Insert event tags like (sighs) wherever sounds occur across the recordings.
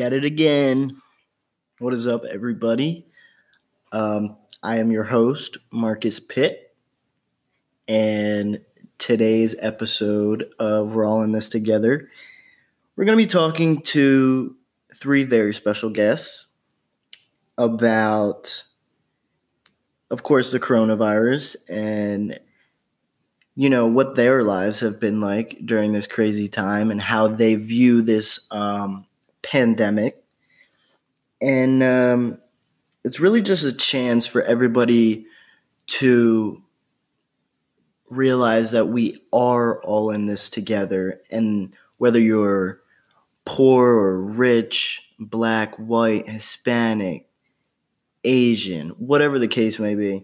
at it again. What is up, everybody? Um, I am your host, Marcus Pitt, and today's episode of We're All in This Together, we're going to be talking to three very special guests about, of course, the coronavirus and you know what their lives have been like during this crazy time and how they view this um, pandemic. And um, it's really just a chance for everybody to realize that we are all in this together. And whether you're poor or rich black white hispanic asian whatever the case may be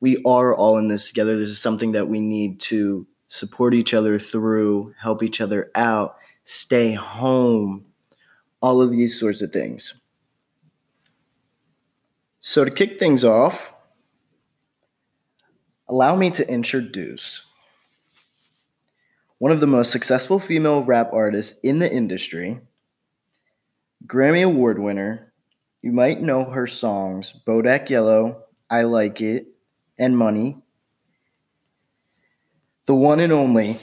we are all in this together. This is something that we need to support each other through help each other out stay home all of these sorts of things so, to kick things off, allow me to introduce one of the most successful female rap artists in the industry, Grammy Award winner. You might know her songs Bodak Yellow, I Like It, and Money. The one and only,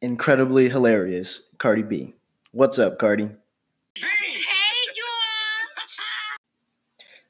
incredibly hilarious Cardi B. What's up, Cardi?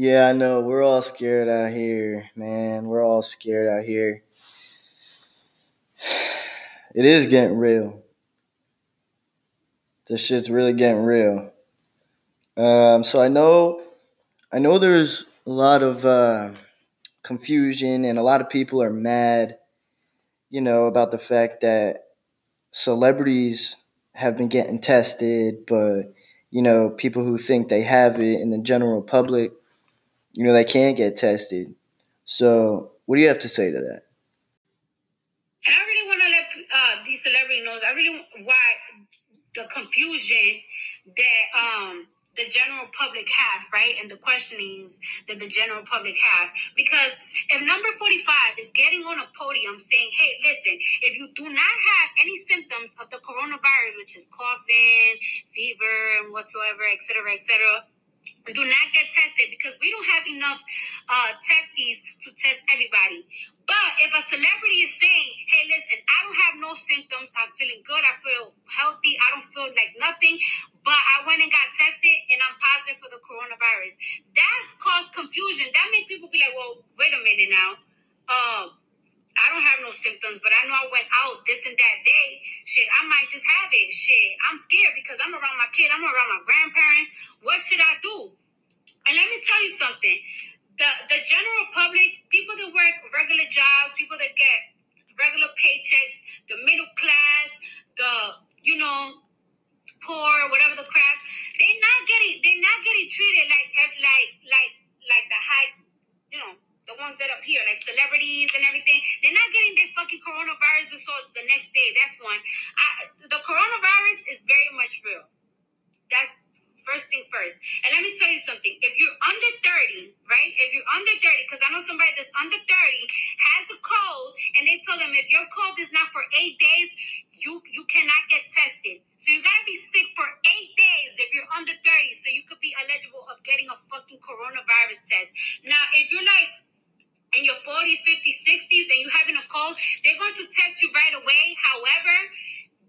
yeah, I know. We're all scared out here, man. We're all scared out here. (sighs) It is getting real. This shit's really getting real. Um, so I know, I know there's a lot of uh, confusion and a lot of people are mad, you know, about the fact that celebrities have been getting tested, but you know, people who think they have it in the general public, you know, they can't get tested. So, what do you have to say to that? And I really want to let uh, these celebrities know. I really why the confusion that um the general public have, right? And the questionings that the general public have. Because if number 45 is getting on a podium saying, hey, listen, if you do not have any symptoms of the coronavirus, which is coughing, fever, and whatsoever, et cetera, et cetera, do not get tested because we don't have enough uh, testes to test everybody. But if a celebrity is saying, hey, listen, I don't have no symptoms, I'm feeling good, I feel healthy, I don't feel like nothing, but I went and got tested and I'm positive for the coronavirus, that caused confusion. That made people be like, well, wait a minute now. Um, I don't have no symptoms, but I know I went out this and that day. Shit, I might just have it. Shit, I'm scared because I'm around my kid, I'm around my grandparent. What should I do? And let me tell you something the the general public, people that work regular jobs, people that get regular paychecks, the middle class, the you know poor, whatever the crap, they're not getting they're not getting treated like like like like the high, you know, the ones that up here, like celebrities and everything. They're not getting their fucking coronavirus results the next day. That's one. I, the coronavirus is very much real. That's First thing first. And let me tell you something. If you're under 30, right? If you're under 30, because I know somebody that's under 30 has a cold, and they tell them if your cold is not for eight days, you you cannot get tested. So you gotta be sick for eight days if you're under 30, so you could be eligible of getting a fucking coronavirus test. Now, if you're like in your 40s, 50s, 60s, and they're going to test you right away. However,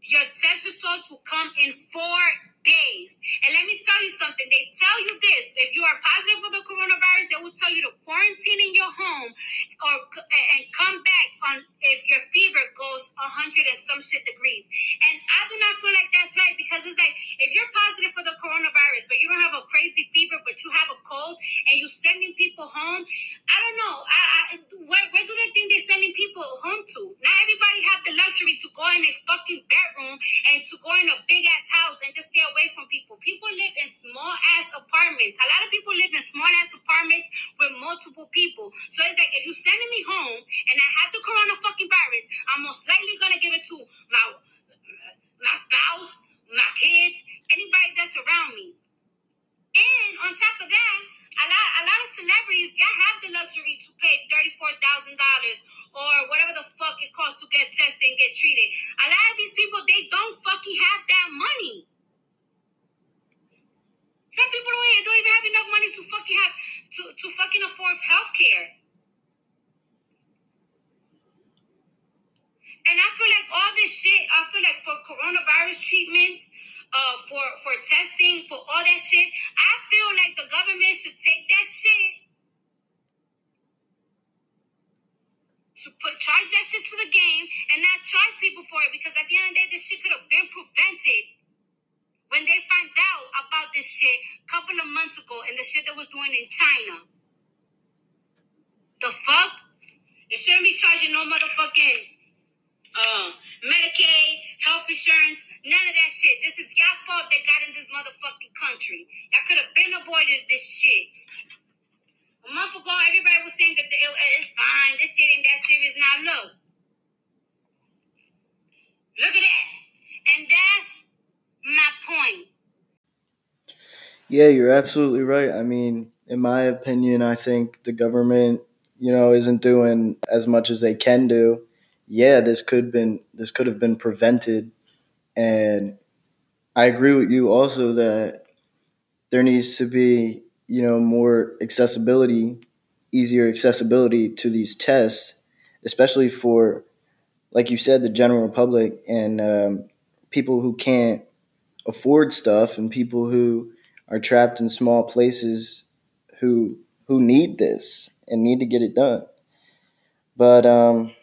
your test results will come in four days. And let me tell you something. They tell you this. If you are positive for the coronavirus, they will tell you to quarantine in your home or and come back on if your fever goes 100 and some shit degrees. And I do not feel like that's right because it's like if you're positive for the coronavirus, but you don't have a crazy fever, but you have a cold and you're sending people home, I don't know. I, I where, where do they think they're sending people home to? Not everybody have the luxury to go in a fucking bedroom and to go in a big ass house and just stay away from people. People live in small ass apartments. A lot of people live in small ass apartments with multiple people. So it's like if you're sending me home and I have the corona fucking virus, I'm most likely gonna give it to my my spouse, my kids, anybody that's around me. And on top of that, a lot a lot of celebrities y'all have the luxury to pay thirty four thousand dollars or whatever the fuck it costs to get tested and get treated. A lot of these people they don't fucking have that money. Some people don't, don't even have enough money to fucking have to, to fucking afford health care. And I feel like all this shit, I feel like for coronavirus treatments, uh, for for testing, for all that shit, I feel like the government should take that shit to put charge that shit to the game and not charge people for it because at the end of the day, this shit could have been prevented when they found out about this shit a couple of months ago and the shit that was doing in China. The fuck? It shouldn't be charging no motherfucking uh, Medicaid, health insurance, none of that shit. This is y'all fault that got in this motherfucking country. Y'all could have been avoided this shit. A month ago, everybody was saying that the, it, it's fine. This shit ain't that serious. Now look, look at that, and that's my point. Yeah, you're absolutely right. I mean, in my opinion, I think the government, you know, isn't doing as much as they can do. Yeah, this could been this could have been prevented, and I agree with you also that there needs to be, you know, more accessibility, easier accessibility to these tests, especially for, like you said, the general public and um, people who can't afford stuff and people who are trapped in small places who who need this and need to get it done. But um,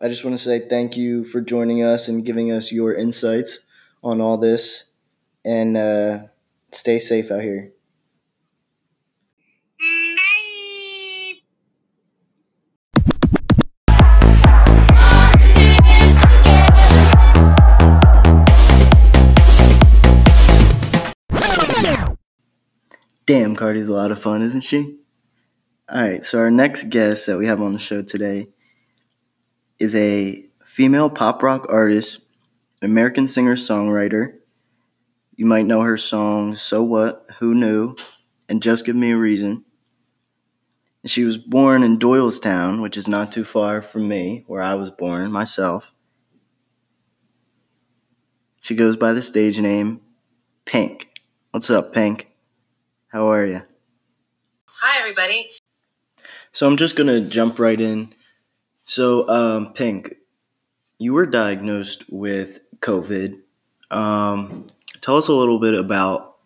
I just want to say thank you for joining us and giving us your insights on all this, and uh, stay safe out here. Cardi's a lot of fun, isn't she? All right, so our next guest that we have on the show today is a female pop rock artist, American singer songwriter. You might know her songs So What, Who Knew, and Just Give Me a Reason. She was born in Doylestown, which is not too far from me, where I was born myself. She goes by the stage name Pink. What's up, Pink? How are you? Hi, everybody. So I'm just gonna jump right in. So, um, Pink, you were diagnosed with COVID. Um, tell us a little bit about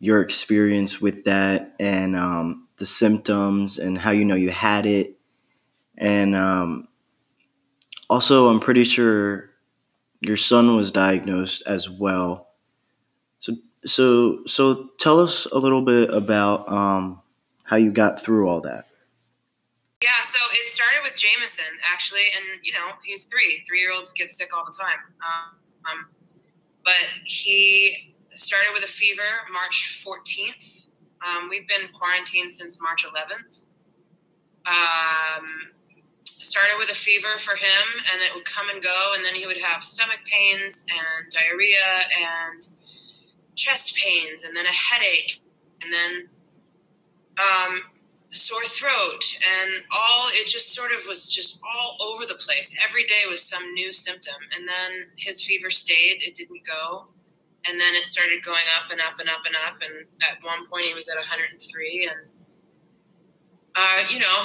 your experience with that and um, the symptoms and how you know you had it. And um, also, I'm pretty sure your son was diagnosed as well. So, so tell us a little bit about um, how you got through all that. Yeah, so it started with Jameson actually, and you know he's three. Three-year-olds get sick all the time. Um, but he started with a fever March 14th. Um, we've been quarantined since March 11th. Um, started with a fever for him, and it would come and go, and then he would have stomach pains and diarrhea and chest pains and then a headache and then um, sore throat and all it just sort of was just all over the place. Every day was some new symptom and then his fever stayed it didn't go and then it started going up and up and up and up and at one point he was at 103 and uh, you know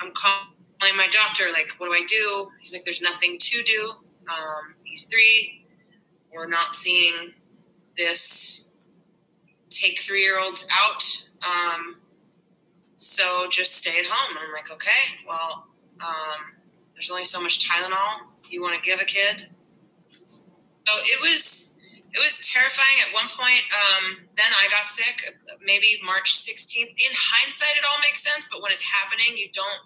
i'm calling my doctor like what do i do? He's like there's nothing to do. Um, he's three. We're not seeing this take three year olds out. Um, so just stay at home. I'm like, okay, well, um, There's only so much Tylenol you want to give a kid. So it was it was terrifying at one point. Um, then I got sick, maybe March 16th. In hindsight, it all makes sense, but when it's happening, you don't.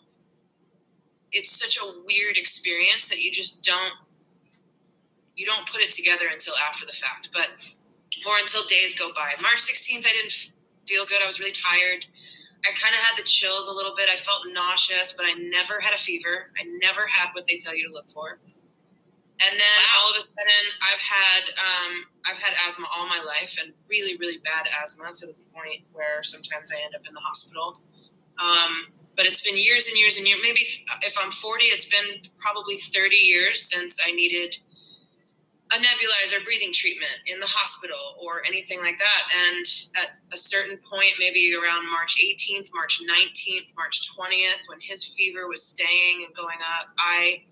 It's such a weird experience that you just don't. You don't put it together until after the fact, but or until days go by. March 16th, I didn't feel good. I was really tired. I kind of had the chills a little bit. I felt nauseous, but I never had a fever. I never had what they tell you to look for. And then wow. all of a sudden, I've had um, I've had asthma all my life, and really, really bad asthma to the point where sometimes I end up in the hospital. Um, but it's been years and years and years. Maybe if I'm 40, it's been probably 30 years since I needed a nebulizer breathing treatment in the hospital or anything like that. And at a certain point, maybe around March 18th, March 19th, March 20th, when his fever was staying and going up, I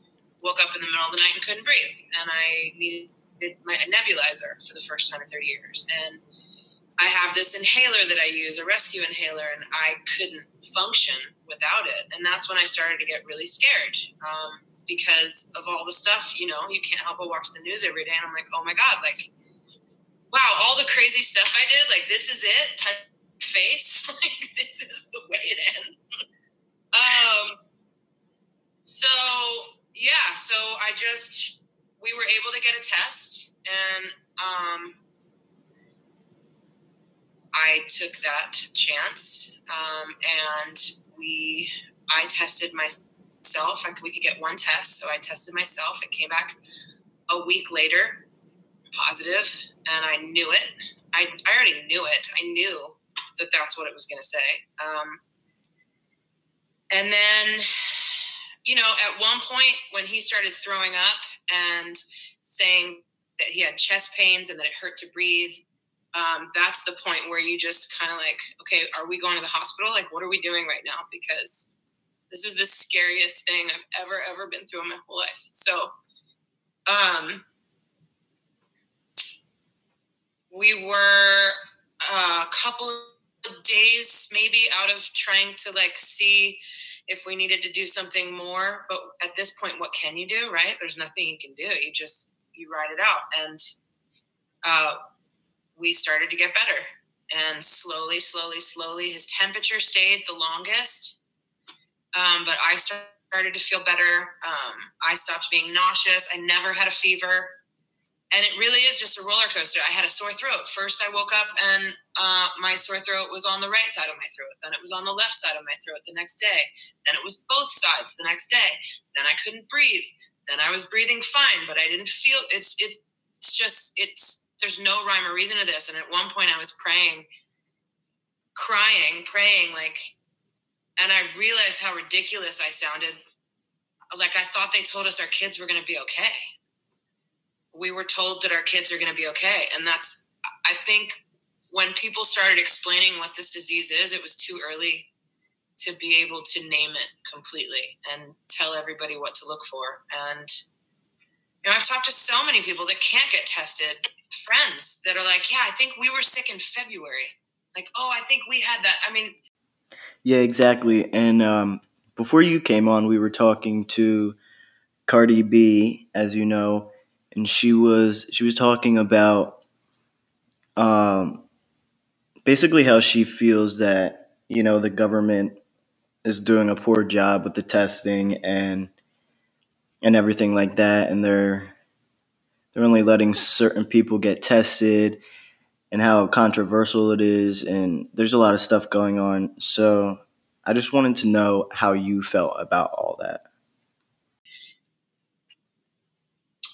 woke up in the middle of the night and couldn't breathe. And I needed my nebulizer for the first time in 30 years. And I have this inhaler that I use, a rescue inhaler, and I couldn't function without it. And that's when I started to get really scared. Um, because of all the stuff, you know, you can't help but watch the news every day. And I'm like, oh my God, like, wow, all the crazy stuff I did, like, this is it, type face. (laughs) like, this is the way it ends. um, so, yeah, so I just, we were able to get a test and, um, I took that chance um, and we, I tested my I, we could get one test, so I tested myself. It came back a week later, positive, and I knew it. I, I already knew it. I knew that that's what it was going to say. Um, and then, you know, at one point when he started throwing up and saying that he had chest pains and that it hurt to breathe, um, that's the point where you just kind of like, okay, are we going to the hospital? Like, what are we doing right now? Because this is the scariest thing I've ever ever been through in my whole life. So, um, we were a couple of days maybe out of trying to like see if we needed to do something more. But at this point, what can you do? Right? There's nothing you can do. You just you ride it out, and uh, we started to get better. And slowly, slowly, slowly, his temperature stayed the longest um, but I started to feel better. Um, I stopped being nauseous. I never had a fever. And it really is just a roller coaster. I had a sore throat. First, I woke up and uh, my sore throat was on the right side of my throat. Then it was on the left side of my throat the next day. Then it was both sides the next day. Then I couldn't breathe. Then I was breathing fine, but I didn't feel it's it, it's just it's there's no rhyme or reason to this. And at one point, I was praying, crying, praying like and I realized how ridiculous I sounded. Like I thought they told us our kids were going to be okay. We were told that our kids are going to be okay, and that's I think when people started explaining what this disease is, it was too early to be able to name it completely and tell everybody what to look for. And you know, I've talked to so many people that can't get tested, friends that are like, "Yeah, I think we were sick in February." Like, "Oh, I think we had that." I mean, yeah, exactly. And um, before you came on, we were talking to Cardi B, as you know, and she was she was talking about um, basically how she feels that you know the government is doing a poor job with the testing and and everything like that, and they're they're only letting certain people get tested and how controversial it is and there's a lot of stuff going on. So i just wanted to know how you felt about all that.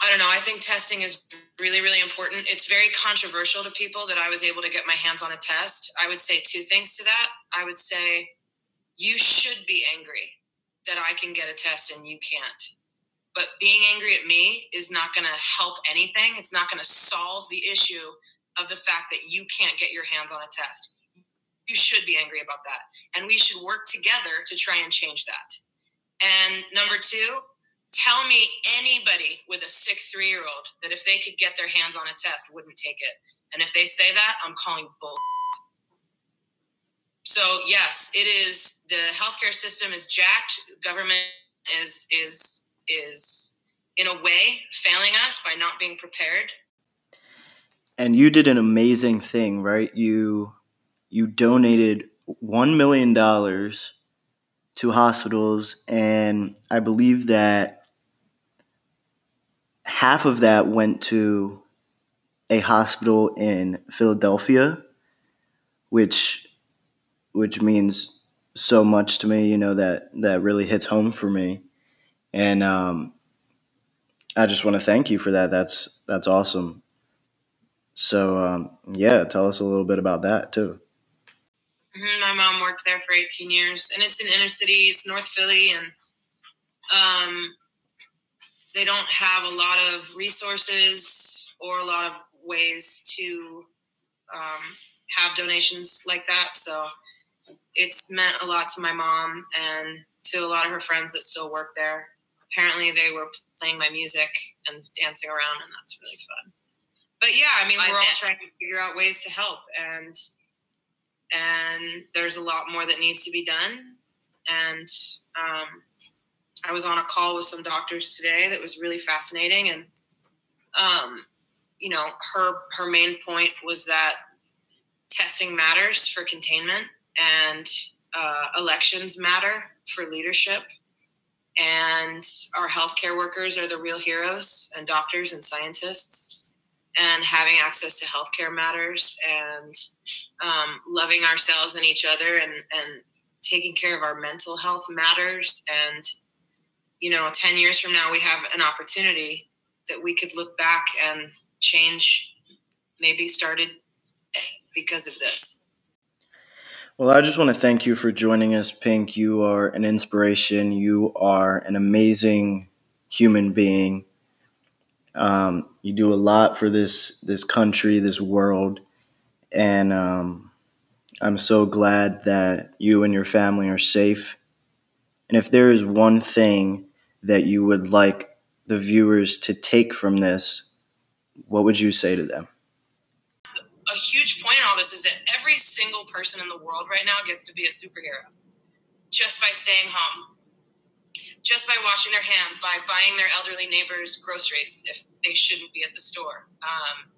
I don't know. I think testing is really really important. It's very controversial to people that i was able to get my hands on a test. I would say two things to that. I would say you should be angry that i can get a test and you can't. But being angry at me is not going to help anything. It's not going to solve the issue of the fact that you can't get your hands on a test. You should be angry about that. And we should work together to try and change that. And number two, tell me anybody with a sick three year old that if they could get their hands on a test wouldn't take it. And if they say that, I'm calling bull. So yes, it is the healthcare system is jacked. Government is is is in a way failing us by not being prepared. And you did an amazing thing, right? You you donated 1 million dollars to hospitals and I believe that half of that went to a hospital in Philadelphia which which means so much to me, you know, that that really hits home for me. And um, I just want to thank you for that. That's that's awesome. So um, yeah, tell us a little bit about that too. Mm-hmm. My mom worked there for 18 years, and it's in inner city. It's North Philly, and um, they don't have a lot of resources or a lot of ways to um, have donations like that. So it's meant a lot to my mom and to a lot of her friends that still work there. Apparently, they were playing my music and dancing around, and that's really fun. But yeah, I mean, we're all trying to figure out ways to help, and and there's a lot more that needs to be done. And um, I was on a call with some doctors today that was really fascinating, and um, you know, her her main point was that testing matters for containment and uh, elections matter for leadership. And our healthcare workers are the real heroes, and doctors and scientists. And having access to healthcare matters, and um, loving ourselves and each other, and, and taking care of our mental health matters. And, you know, 10 years from now, we have an opportunity that we could look back and change maybe started because of this. Well, I just want to thank you for joining us, Pink. You are an inspiration. You are an amazing human being. Um, you do a lot for this this country, this world, and um, I'm so glad that you and your family are safe. And if there is one thing that you would like the viewers to take from this, what would you say to them? a huge point in all this is that every single person in the world right now gets to be a superhero just by staying home, just by washing their hands, by buying their elderly neighbors groceries if they shouldn't be at the store, um,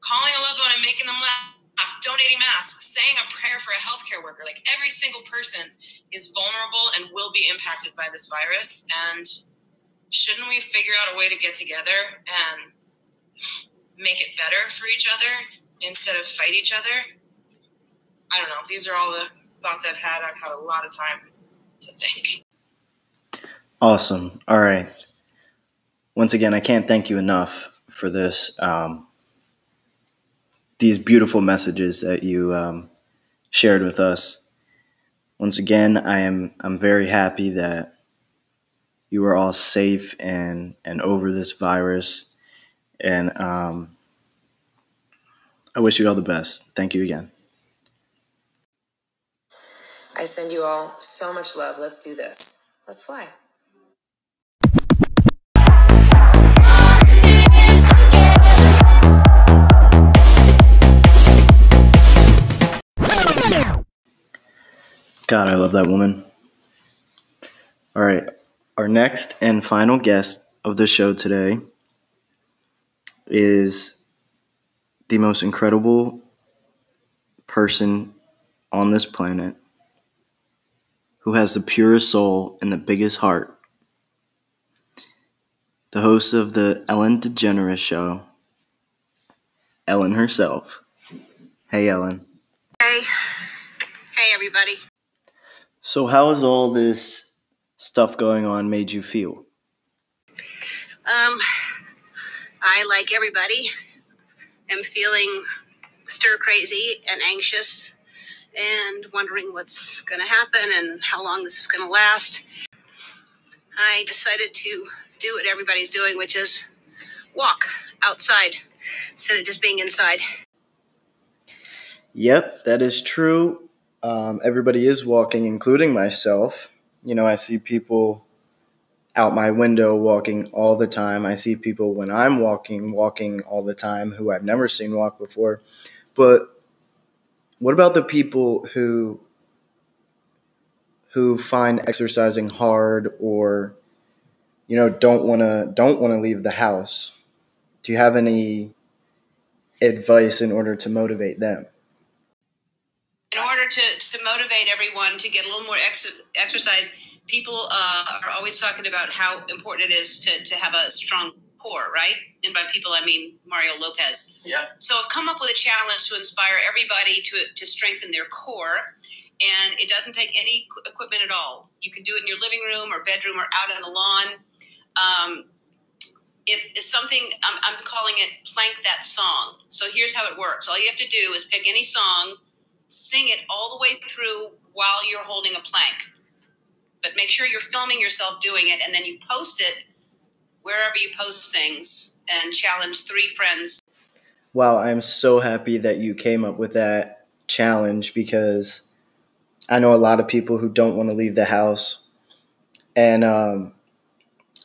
calling a loved one and making them laugh, donating masks, saying a prayer for a healthcare worker. Like every single person is vulnerable and will be impacted by this virus. And shouldn't we figure out a way to get together and make it better for each other instead of fight each other. I don't know. These are all the thoughts I've had. I've had a lot of time to think. Awesome. All right. Once again, I can't thank you enough for this. Um, these beautiful messages that you um, shared with us. Once again, I am I'm very happy that you are all safe and and over this virus, and um, I wish you all the best. Thank you again. I send you all so much love. Let's do this. Let's fly. God, I love that woman. All right. Our next and final guest of the show today is the most incredible person on this planet who has the purest soul and the biggest heart. The host of the Ellen DeGeneres Show, Ellen herself. Hey, Ellen. Hey. Hey, everybody. So, how has all this stuff going on made you feel? Um, I, like everybody, am feeling stir crazy and anxious and wondering what's going to happen and how long this is going to last. I decided to do what everybody's doing, which is walk outside instead of just being inside. Yep, that is true. Um, everybody is walking, including myself. You know, I see people out my window walking all the time. I see people when I'm walking, walking all the time who I've never seen walk before. But what about the people who who find exercising hard or you know, don't want to don't want to leave the house, do you have any advice in order to motivate them? In order to, to motivate everyone to get a little more ex- exercise, people uh, are always talking about how important it is to, to have a strong core, right? And by people, I mean Mario Lopez. Yeah. So I've come up with a challenge to inspire everybody to, to strengthen their core. And it doesn't take any equipment at all. You can do it in your living room or bedroom or out on the lawn. Um, if it's something I'm, I'm calling it plank that song so here's how it works all you have to do is pick any song sing it all the way through while you're holding a plank. But make sure you're filming yourself doing it and then you post it wherever you post things and challenge three friends. Wow i'm so happy that you came up with that challenge because i know a lot of people who don't want to leave the house. And um,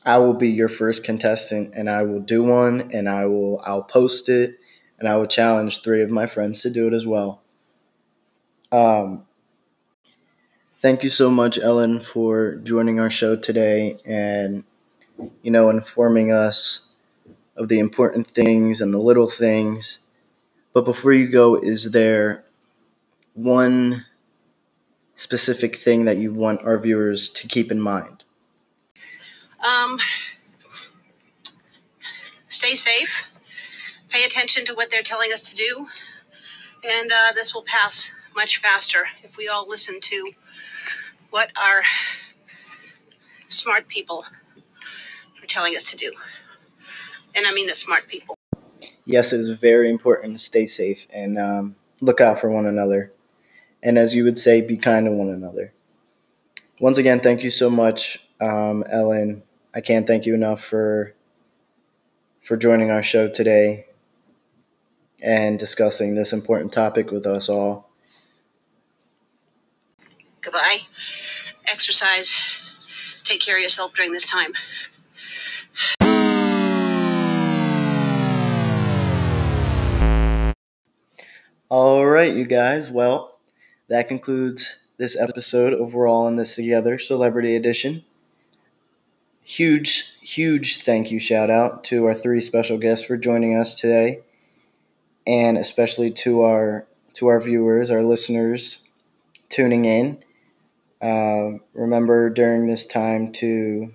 I will be your first contestant and I will do one and I will I'll post it and I will challenge three of my friends to do it as well. Um, thank you so much, Ellen, for joining our show today and you know informing us of the important things and the little things. But before you go, is there one specific thing that you want our viewers to keep in mind? Um, stay safe. Pay attention to what they're telling us to do. And uh, this will pass much faster if we all listen to what our smart people are telling us to do. And I mean the smart people. Yes, it is very important to stay safe and um, look out for one another. And as you would say, be kind to one another. Once again, thank you so much, um, Ellen, I can't thank you enough for for joining our show today and discussing this important topic with us all. Goodbye. Exercise. Take care of yourself during this time. All right, you guys. Well, that concludes this episode of We're All in This Together, Celebrity Edition huge, huge thank you shout out to our three special guests for joining us today, and especially to our to our viewers, our listeners tuning in. Uh, remember during this time to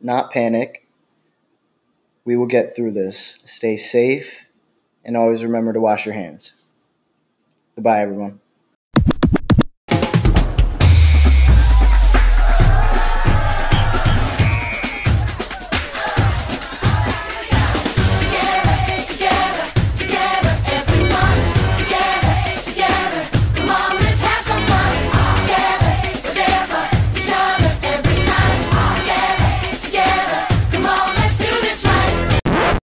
not panic. We will get through this. Stay safe and always remember to wash your hands. Goodbye, everyone.